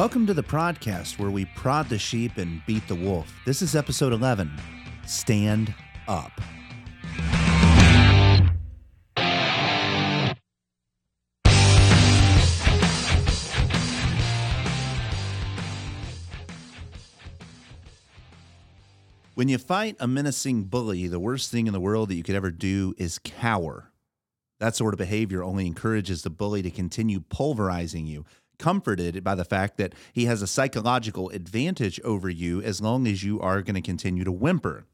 Welcome to the podcast where we prod the sheep and beat the wolf. This is episode 11 Stand Up. When you fight a menacing bully, the worst thing in the world that you could ever do is cower. That sort of behavior only encourages the bully to continue pulverizing you, comforted by the fact that he has a psychological advantage over you as long as you are going to continue to whimper.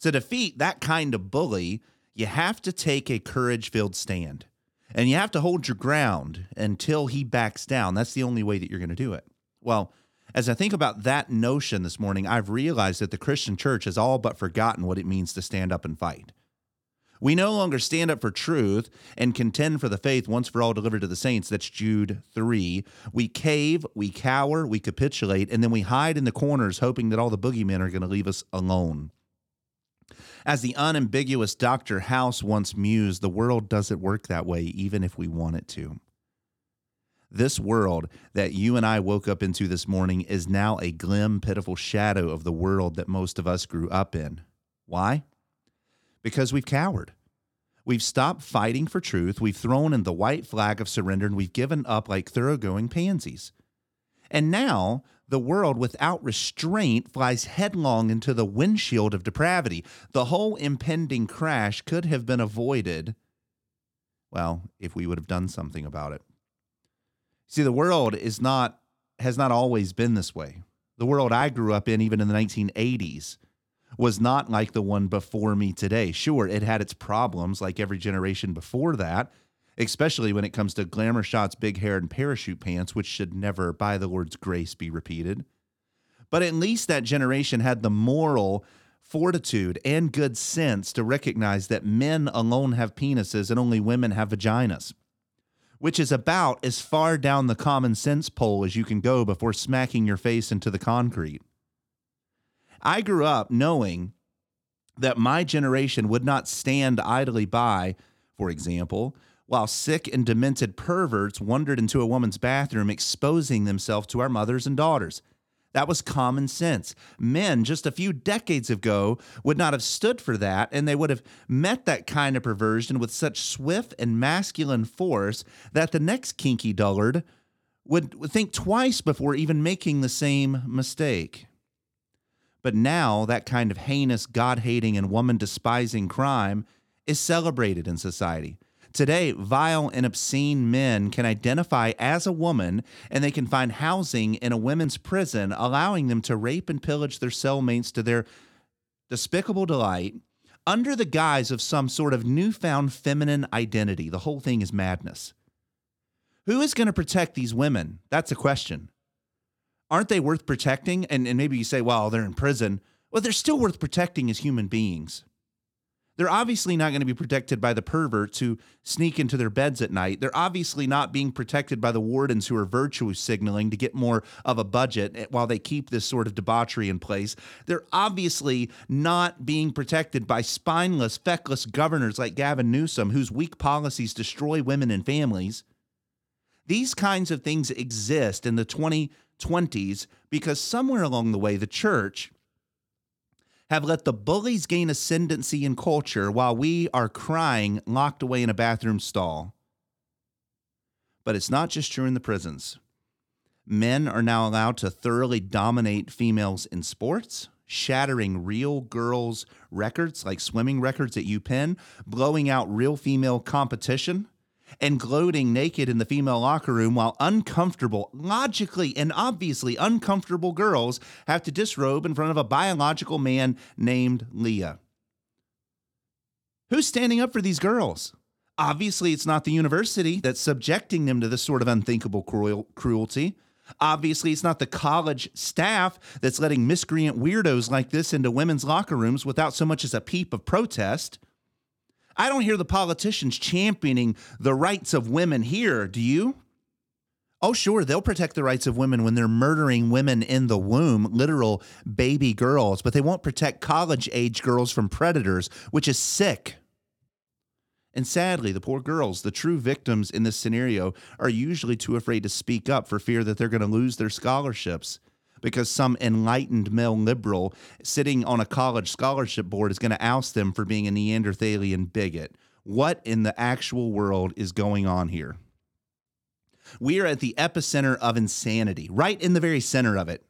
To defeat that kind of bully, you have to take a courage filled stand and you have to hold your ground until he backs down. That's the only way that you're going to do it. Well, as I think about that notion this morning, I've realized that the Christian church has all but forgotten what it means to stand up and fight. We no longer stand up for truth and contend for the faith once for all delivered to the saints. That's Jude 3. We cave, we cower, we capitulate, and then we hide in the corners hoping that all the boogeymen are going to leave us alone. As the unambiguous Dr. House once mused, the world doesn't work that way, even if we want it to. This world that you and I woke up into this morning is now a glim, pitiful shadow of the world that most of us grew up in. Why? Because we've cowered. We've stopped fighting for truth. We've thrown in the white flag of surrender and we've given up like thoroughgoing pansies. And now the world without restraint flies headlong into the windshield of depravity. The whole impending crash could have been avoided, well, if we would have done something about it. See, the world is not has not always been this way. The world I grew up in, even in the 1980s, was not like the one before me today. Sure, it had its problems like every generation before that, especially when it comes to glamour shots, big hair, and parachute pants, which should never, by the Lord's grace, be repeated. But at least that generation had the moral fortitude and good sense to recognize that men alone have penises and only women have vaginas which is about as far down the common sense pole as you can go before smacking your face into the concrete. I grew up knowing that my generation would not stand idly by, for example, while sick and demented perverts wandered into a woman's bathroom exposing themselves to our mothers and daughters. That was common sense. Men just a few decades ago would not have stood for that, and they would have met that kind of perversion with such swift and masculine force that the next kinky dullard would think twice before even making the same mistake. But now, that kind of heinous, God hating, and woman despising crime is celebrated in society. Today, vile and obscene men can identify as a woman and they can find housing in a women's prison, allowing them to rape and pillage their cellmates to their despicable delight under the guise of some sort of newfound feminine identity. The whole thing is madness. Who is going to protect these women? That's a question. Aren't they worth protecting? And, and maybe you say, well, they're in prison. Well, they're still worth protecting as human beings. They're obviously not going to be protected by the perverts who sneak into their beds at night. They're obviously not being protected by the wardens who are virtue signaling to get more of a budget eh, while they keep this sort of debauchery in place. They're obviously not being protected by spineless, feckless governors like Gavin Newsom, whose weak policies destroy women and families. These kinds of things exist in the 2020s because somewhere along the way, the church have let the bullies gain ascendancy in culture while we are crying locked away in a bathroom stall. But it's not just true in the prisons. Men are now allowed to thoroughly dominate females in sports, shattering real girls' records like swimming records at UPenn, blowing out real female competition and gloating naked in the female locker room while uncomfortable, logically and obviously uncomfortable girls have to disrobe in front of a biological man named Lia. Who's standing up for these girls? Obviously, it's not the university that's subjecting them to this sort of unthinkable cruel- cruelty. Obviously, it's not the college staff that's letting miscreant weirdos like this into women's locker rooms without so much as a peep of protest. I don't hear the politicians championing the rights of women here, do you? Oh, sure, they'll protect the rights of women when they're murdering women in the womb, literal baby girls, but they won't protect college age girls from predators, which is sick. And sadly, the poor girls, the true victims in this scenario, are usually too afraid to speak up for fear that they're going to lose their scholarships because some enlightened male liberal sitting on a college scholarship board is going to oust them for being a Neanderthalian bigot. What in the actual world is going on here? We are at the epicenter of insanity, right in the very center of it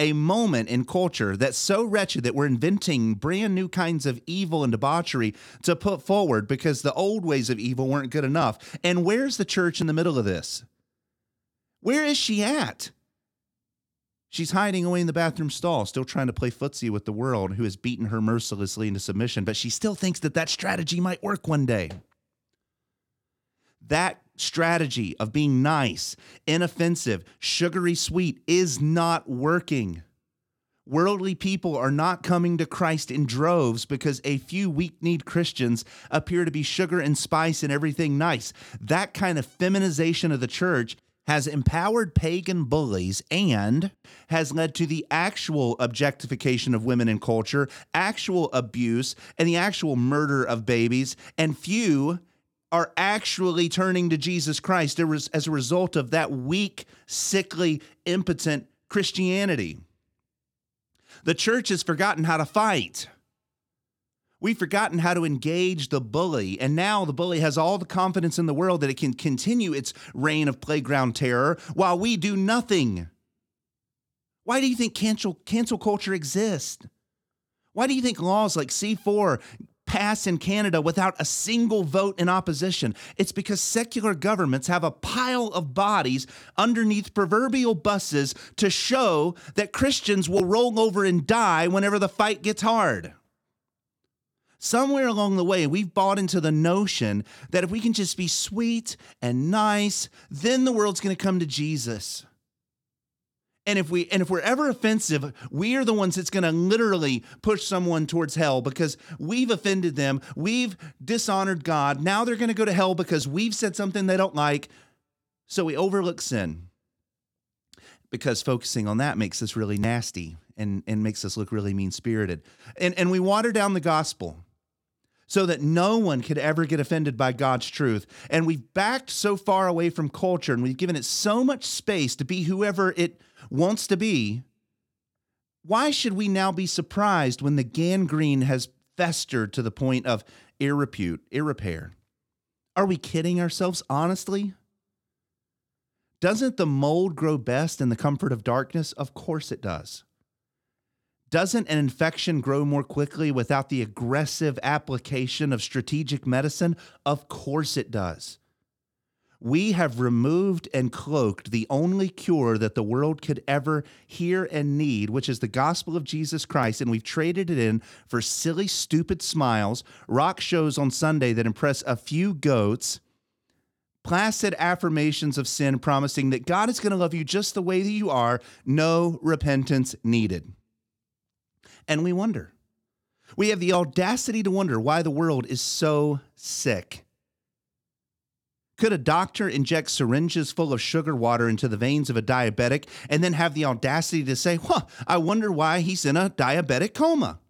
a moment in culture that's so wretched that we're inventing brand new kinds of evil and debauchery to put forward because the old ways of evil weren't good enough. And where's the church in the middle of this? Where is she at? She's hiding away in the bathroom stall, still trying to play footsie with the world who has beaten her mercilessly into submission, but she still thinks that that strategy might work one day. That strategy of being nice, inoffensive, sugary sweet is not working. Worldly people are not coming to Christ in droves because a few weak kneed Christians appear to be sugar and spice and everything nice. That kind of feminization of the church has empowered pagan bullies and has led to the actual objectification of women in culture, actual abuse, and the actual murder of babies. And few are actually turning to Jesus Christ as a result of that weak, sickly, impotent Christianity. The church has forgotten how to fight. We've forgotten how to engage the bully, and now the bully has all the confidence in the world that it can continue its reign of playground terror while we do nothing. Why do you think cancel, cancel culture exists? Why do you think laws like C4 pass in Canada without a single vote in opposition. It's because secular governments have a pile of bodies underneath proverbial buses to show that Christians will roll over and die whenever the fight gets hard. Somewhere along the way, we've bought into the notion that if we can just be sweet and nice, then the world's going to come to Jesus. And if we and if we're ever offensive, we are the ones that's going to literally push someone towards hell because we've offended them, we've dishonored God. Now they're going to go to hell because we've said something they don't like. So we overlook sin. Because focusing on that makes us really nasty and, and makes us look really mean spirited. And, and we water down the gospel so that no one could ever get offended by God's truth. And we've backed so far away from culture and we've given it so much space to be whoever it wants to be, why should we now be surprised when the gangrene has festered to the point of irrepute, irrepair? Are we kidding ourselves honestly? Doesn't the mold grow best in the comfort of darkness? Of course it does. Doesn't an infection grow more quickly without the aggressive application of strategic medicine? Of course it does we have removed and cloaked the only cure that the world could ever hear and need, which is the gospel of Jesus Christ, and we've traded it in for silly, stupid smiles, rock shows on Sunday that impress a few goats, placid affirmations of sin promising that God is going to love you just the way that you are, no repentance needed. And we wonder. We have the audacity to wonder why the world is so sick. Could a doctor inject syringes full of sugar water into the veins of a diabetic and then have the audacity to say, Huh, I wonder why he's in a diabetic coma?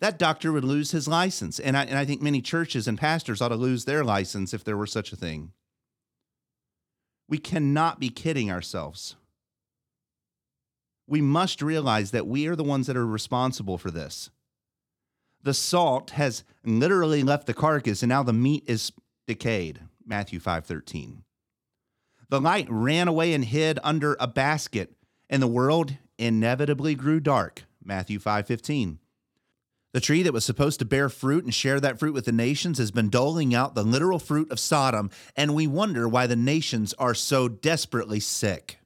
That doctor would lose his license. And I, and I think many churches and pastors ought to lose their license if there were such a thing. We cannot be kidding ourselves. We must realize that we are the ones that are responsible for this. The salt has literally left the carcass and now the meat is decayed. Matthew 5:13. The light ran away and hid under a basket, and the world inevitably grew dark. Matthew 5:15. The tree that was supposed to bear fruit and share that fruit with the nations has been doling out the literal fruit of Sodom, and we wonder why the nations are so desperately sick.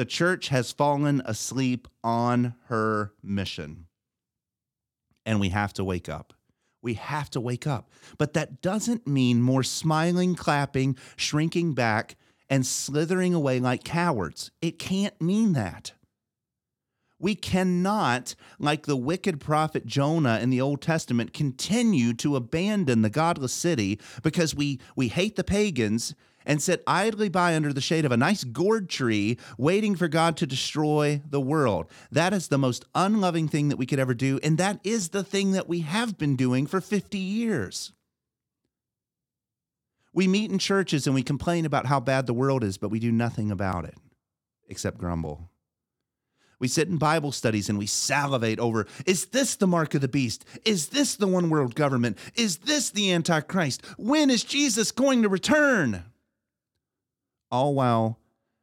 The church has fallen asleep on her mission, and we have to wake up. We have to wake up. But that doesn't mean more smiling, clapping, shrinking back, and slithering away like cowards. It can't mean that. We cannot, like the wicked prophet Jonah in the Old Testament, continue to abandon the godless city because we, we hate the pagans and sit idly by under the shade of a nice gourd tree, waiting for God to destroy the world. That is the most unloving thing that we could ever do. And that is the thing that we have been doing for 50 years. We meet in churches and we complain about how bad the world is, but we do nothing about it except grumble. We sit in Bible studies and we salivate over is this the mark of the beast? Is this the one world government? Is this the Antichrist? When is Jesus going to return? All while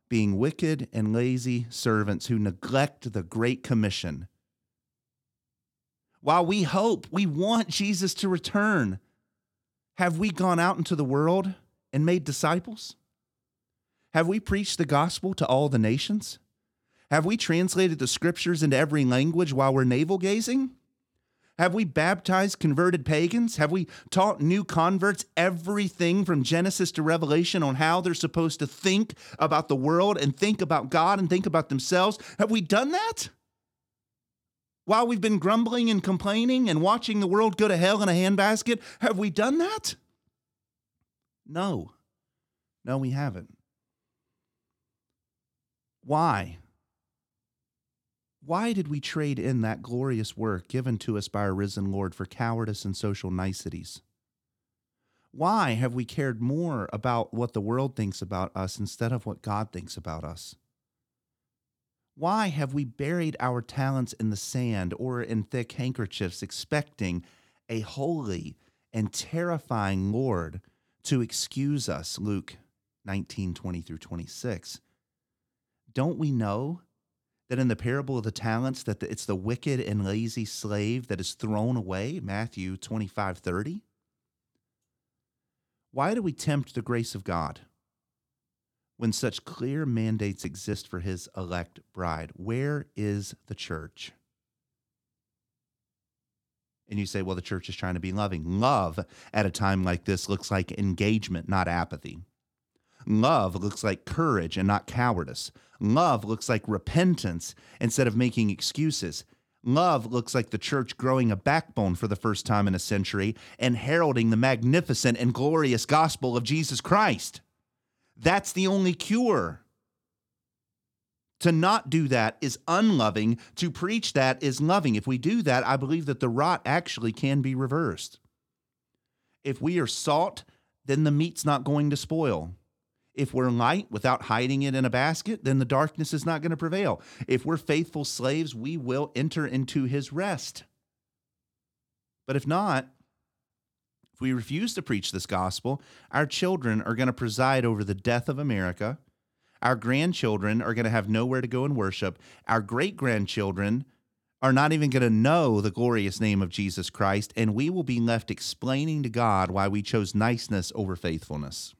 being wicked and lazy servants who neglect the Great Commission. While we hope, we want Jesus to return, have we gone out into the world and made disciples? Have we preached the gospel to all the nations? Have we translated the scriptures into every language while we're navel gazing? Have we baptized converted pagans? Have we taught new converts everything from Genesis to Revelation on how they're supposed to think about the world and think about God and think about themselves? Have we done that? While we've been grumbling and complaining and watching the world go to hell in a handbasket, have we done that? No. No, we haven't. Why? Why did we trade in that glorious work given to us by our risen Lord for cowardice and social niceties? Why have we cared more about what the world thinks about us instead of what God thinks about us? Why have we buried our talents in the sand or in thick handkerchiefs, expecting a holy and terrifying Lord to excuse us? Luke 19 20 through 26. Don't we know that in the parable of the talents that it's the wicked and lazy slave that is thrown away matthew 25 30 why do we tempt the grace of god when such clear mandates exist for his elect bride? Where is the church? And you say well the church is trying to be loving. Love at a time like this looks like engagement not apathy Love looks like courage and not cowardice. Love looks like repentance instead of making excuses. Love looks like the church growing a backbone for the first time in a century and heralding the magnificent and glorious gospel of Jesus Christ. That's the only cure. To not do that is unloving. To preach that is loving. If we do that, I believe that the rot actually can be reversed. If we are salt, then the meat's not going to spoil. If we're light without hiding it in a basket, then the darkness is not going to prevail. If we're faithful slaves, we will enter into his rest. But if not, if we refuse to preach this gospel, our children are going to preside over the death of America. Our grandchildren are going to have nowhere to go and worship. Our great grandchildren are not even going to know the glorious name of Jesus Christ, and we will be left explaining to God why we chose niceness over faithfulness.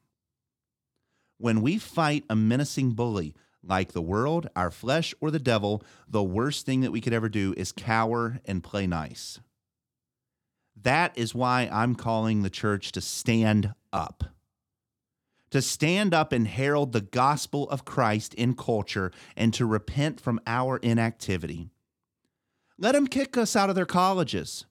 When we fight a menacing bully, like the world, our flesh, or the devil, the worst thing that we could ever do is cower and play nice. That is why I'm calling the church to stand up. To stand up and herald the gospel of Christ in culture and to repent from our inactivity. Let them kick us out of their colleges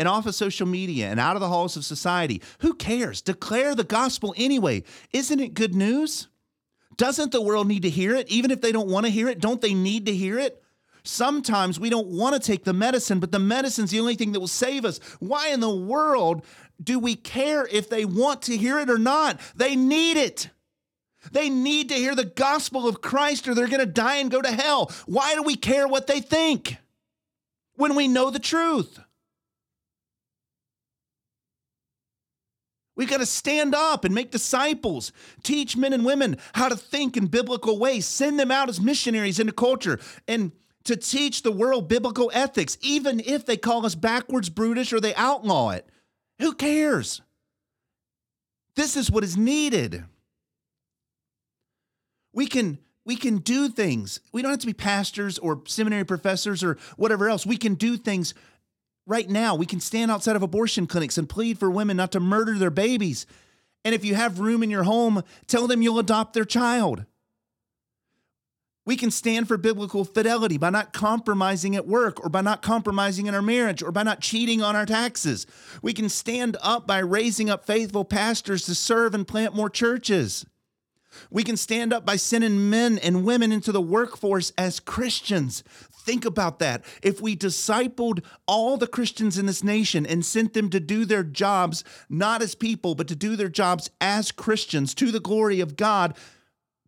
and off of social media and out of the halls of society. Who cares? Declare the gospel anyway. Isn't it good news? Doesn't the world need to hear it? Even if they don't want to hear it, don't they need to hear it? Sometimes we don't want to take the medicine, but the medicine's the only thing that will save us. Why in the world do we care if they want to hear it or not? They need it. They need to hear the gospel of Christ or they're going to die and go to hell. Why do we care what they think when we know the truth? We got to stand up and make disciples, teach men and women how to think in biblical ways, send them out as missionaries into culture, and to teach the world biblical ethics, even if they call us backwards, brutish, or they outlaw it. Who cares? This is what is needed. We can we can do things. We don't have to be pastors or seminary professors or whatever else. We can do things right now. We can stand outside of abortion clinics and plead for women not to murder their babies. And if you have room in your home, tell them you'll adopt their child. We can stand for biblical fidelity by not compromising at work or by not compromising in our marriage or by not cheating on our taxes. We can stand up by raising up faithful pastors to serve and plant more churches. We can stand up by sending men and women into the workforce as Christians. Think about that. If we discipled all the Christians in this nation and sent them to do their jobs, not as people, but to do their jobs as Christians to the glory of God,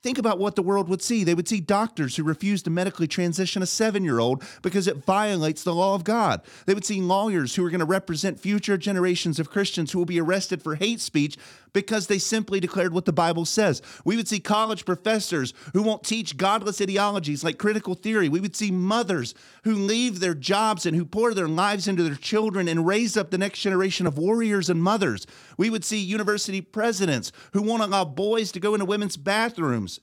Think about what the world would see. They would see doctors who refuse to medically transition a seven year old because it violates the law of God. They would see lawyers who are going to represent future generations of Christians who will be arrested for hate speech because they simply declared what the Bible says. We would see college professors who won't teach godless ideologies like critical theory. We would see mothers who leave their jobs and who pour their lives into their children and raise up the next generation of warriors and mothers. We would see university presidents who won't allow boys to go into women's bathrooms.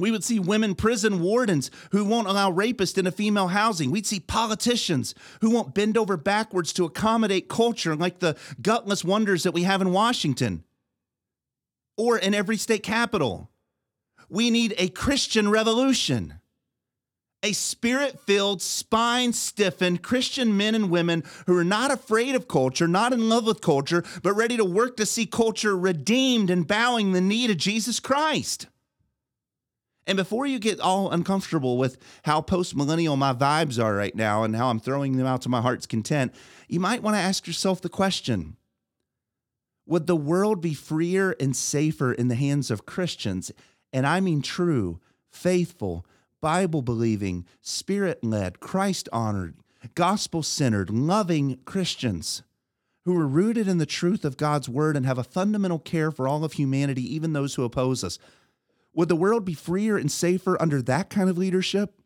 We would see women prison wardens who won't allow rapists into female housing. We'd see politicians who won't bend over backwards to accommodate culture like the gutless wonders that we have in Washington or in every state capital. We need a Christian revolution. A spirit filled, spine stiffened Christian men and women who are not afraid of culture, not in love with culture, but ready to work to see culture redeemed and bowing the knee to Jesus Christ. And before you get all uncomfortable with how post millennial my vibes are right now and how I'm throwing them out to my heart's content, you might want to ask yourself the question Would the world be freer and safer in the hands of Christians? And I mean true, faithful, Bible believing, spirit led, Christ honored, gospel centered, loving Christians who are rooted in the truth of God's word and have a fundamental care for all of humanity, even those who oppose us. Would the world be freer and safer under that kind of leadership?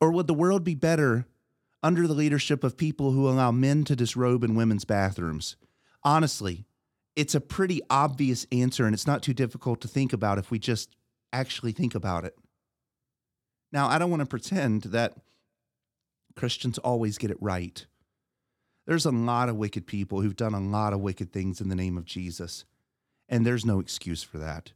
Or would the world be better under the leadership of people who allow men to disrobe in women's bathrooms? Honestly, it's a pretty obvious answer, and it's not too difficult to think about if we just actually think about it. Now, I don't want to pretend that Christians always get it right. There's a lot of wicked people who've done a lot of wicked things in the name of Jesus, and there's no excuse for that.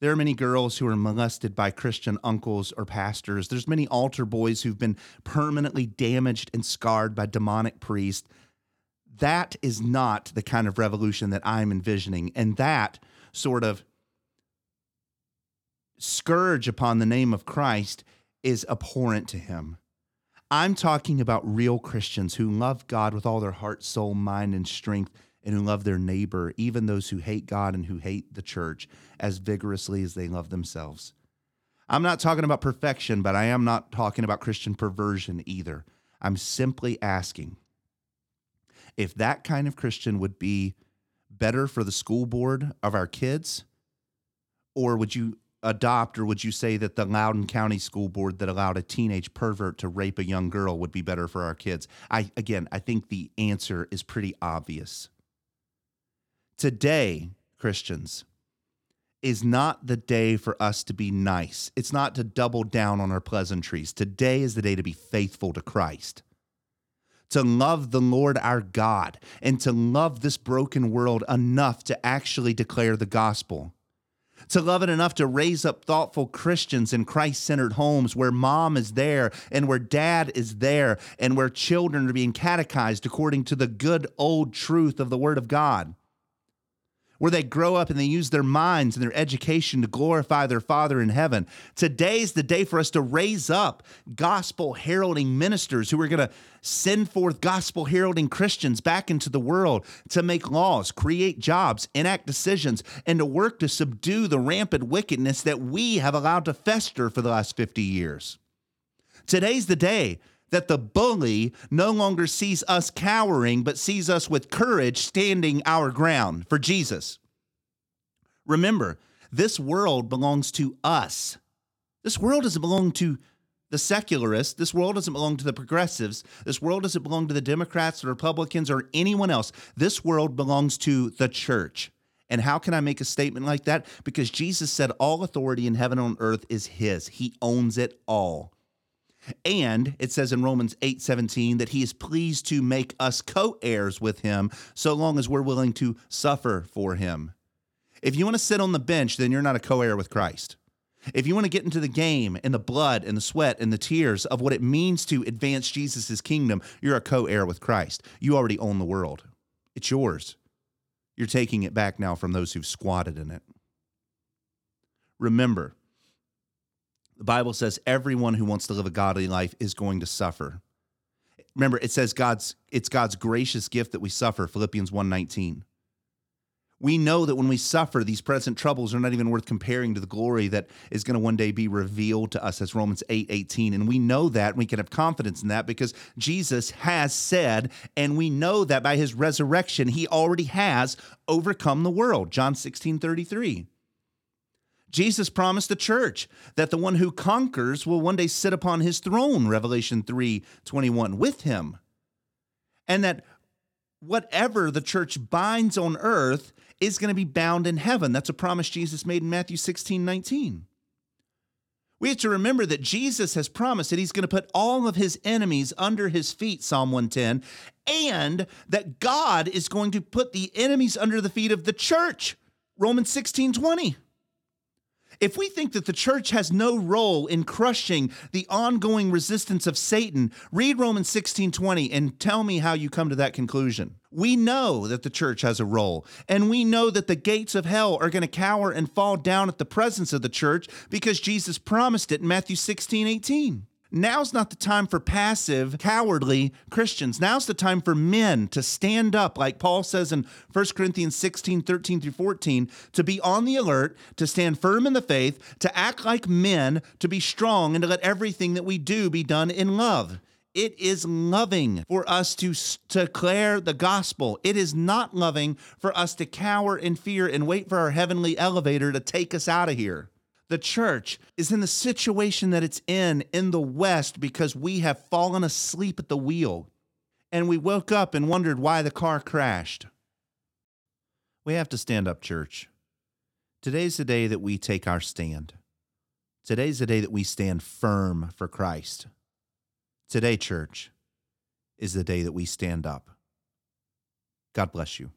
There are many girls who are molested by Christian uncles or pastors. There's many altar boys who've been permanently damaged and scarred by demonic priests. That is not the kind of revolution that I'm envisioning. And that sort of scourge upon the name of Christ is abhorrent to him. I'm talking about real Christians who love God with all their heart, soul, mind, and strength and who love their neighbor, even those who hate God and who hate the church, as vigorously as they love themselves. I'm not talking about perfection, but I am not talking about Christian perversion either. I'm simply asking if that kind of Christian would be better for the school board of our kids, or would you adopt, or would you say that the Loudoun County School Board that allowed a teenage pervert to rape a young girl would be better for our kids? I again, I think the answer is pretty obvious. Today, Christians, is not the day for us to be nice. It's not to double down on our pleasantries. Today is the day to be faithful to Christ, to love the Lord our God, and to love this broken world enough to actually declare the gospel. To love it enough to raise up thoughtful Christians in Christ centered homes where mom is there and where dad is there and where children are being catechized according to the good old truth of the Word of God where they grow up and they use their minds and their education to glorify their Father in heaven. Today's the day for us to raise up gospel heralding ministers who are going to send forth gospel heralding Christians back into the world to make laws, create jobs, enact decisions, and to work to subdue the rampant wickedness that we have allowed to fester for the last 50 years. Today's the day that the bully no longer sees us cowering, but sees us with courage standing our ground for Jesus. Remember, this world belongs to us. This world doesn't belong to the secularists. This world doesn't belong to the progressives. This world doesn't belong to the Democrats, the Republicans, or anyone else. This world belongs to the church. And how can I make a statement like that? Because Jesus said all authority in heaven and on earth is his. He owns it all. And it says in Romans 8 17 that he is pleased to make us co heirs with him so long as we're willing to suffer for him. If you want to sit on the bench, then you're not a co heir with Christ. If you want to get into the game and the blood and the sweat and the tears of what it means to advance Jesus' kingdom, you're a co heir with Christ. You already own the world, it's yours. You're taking it back now from those who've squatted in it. Remember, the Bible says everyone who wants to live a godly life is going to suffer. Remember, it says God's it's God's gracious gift that we suffer, Philippians 1:19. We know that when we suffer, these present troubles are not even worth comparing to the glory that is going to one day be revealed to us. That's Romans 8 18. And we know that. We can have confidence in that because Jesus has said, and we know that by his resurrection, he already has overcome the world. John 16 33. Jesus promised the church that the one who conquers will one day sit upon his throne, Revelation 3 21, with him. And that whatever the church binds on earth is going to be bound in heaven. That's a promise Jesus made in Matthew 16 19. We have to remember that Jesus has promised that he's going to put all of his enemies under his feet, Psalm 110, and that God is going to put the enemies under the feet of the church, Romans 16 20. If we think that the church has no role in crushing the ongoing resistance of Satan, read Romans 16:20 and tell me how you come to that conclusion. We know that the church has a role, and we know that the gates of hell are going to cower and fall down at the presence of the church because Jesus promised it in Matthew 16:18. Now's not the time for passive, cowardly Christians. Now's the time for men to stand up, like Paul says in 1 Corinthians 16, 13 through 14, to be on the alert, to stand firm in the faith, to act like men, to be strong, and to let everything that we do be done in love. It is loving for us to declare the gospel. It is not loving for us to cower in fear and wait for our heavenly elevator to take us out of here the church is in the situation that it's in in the West because we have fallen asleep at the wheel and we woke up and wondered why the car crashed. We have to stand up, church. Today's the day that we take our stand. Today's the day that we stand firm for Christ. Today, church, is the day that we stand up. God bless you.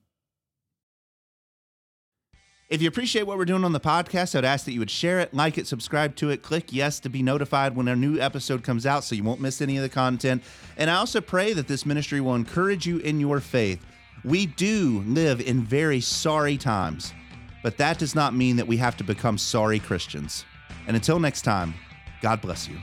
If you appreciate what we're doing on the podcast, I'd ask that you would share it, like it, subscribe to it, click yes to be notified when a new episode comes out so you won't miss any of the content. And I also pray that this ministry will encourage you in your faith. We do live in very sorry times, but that does not mean that we have to become sorry Christians. And until next time, God bless you.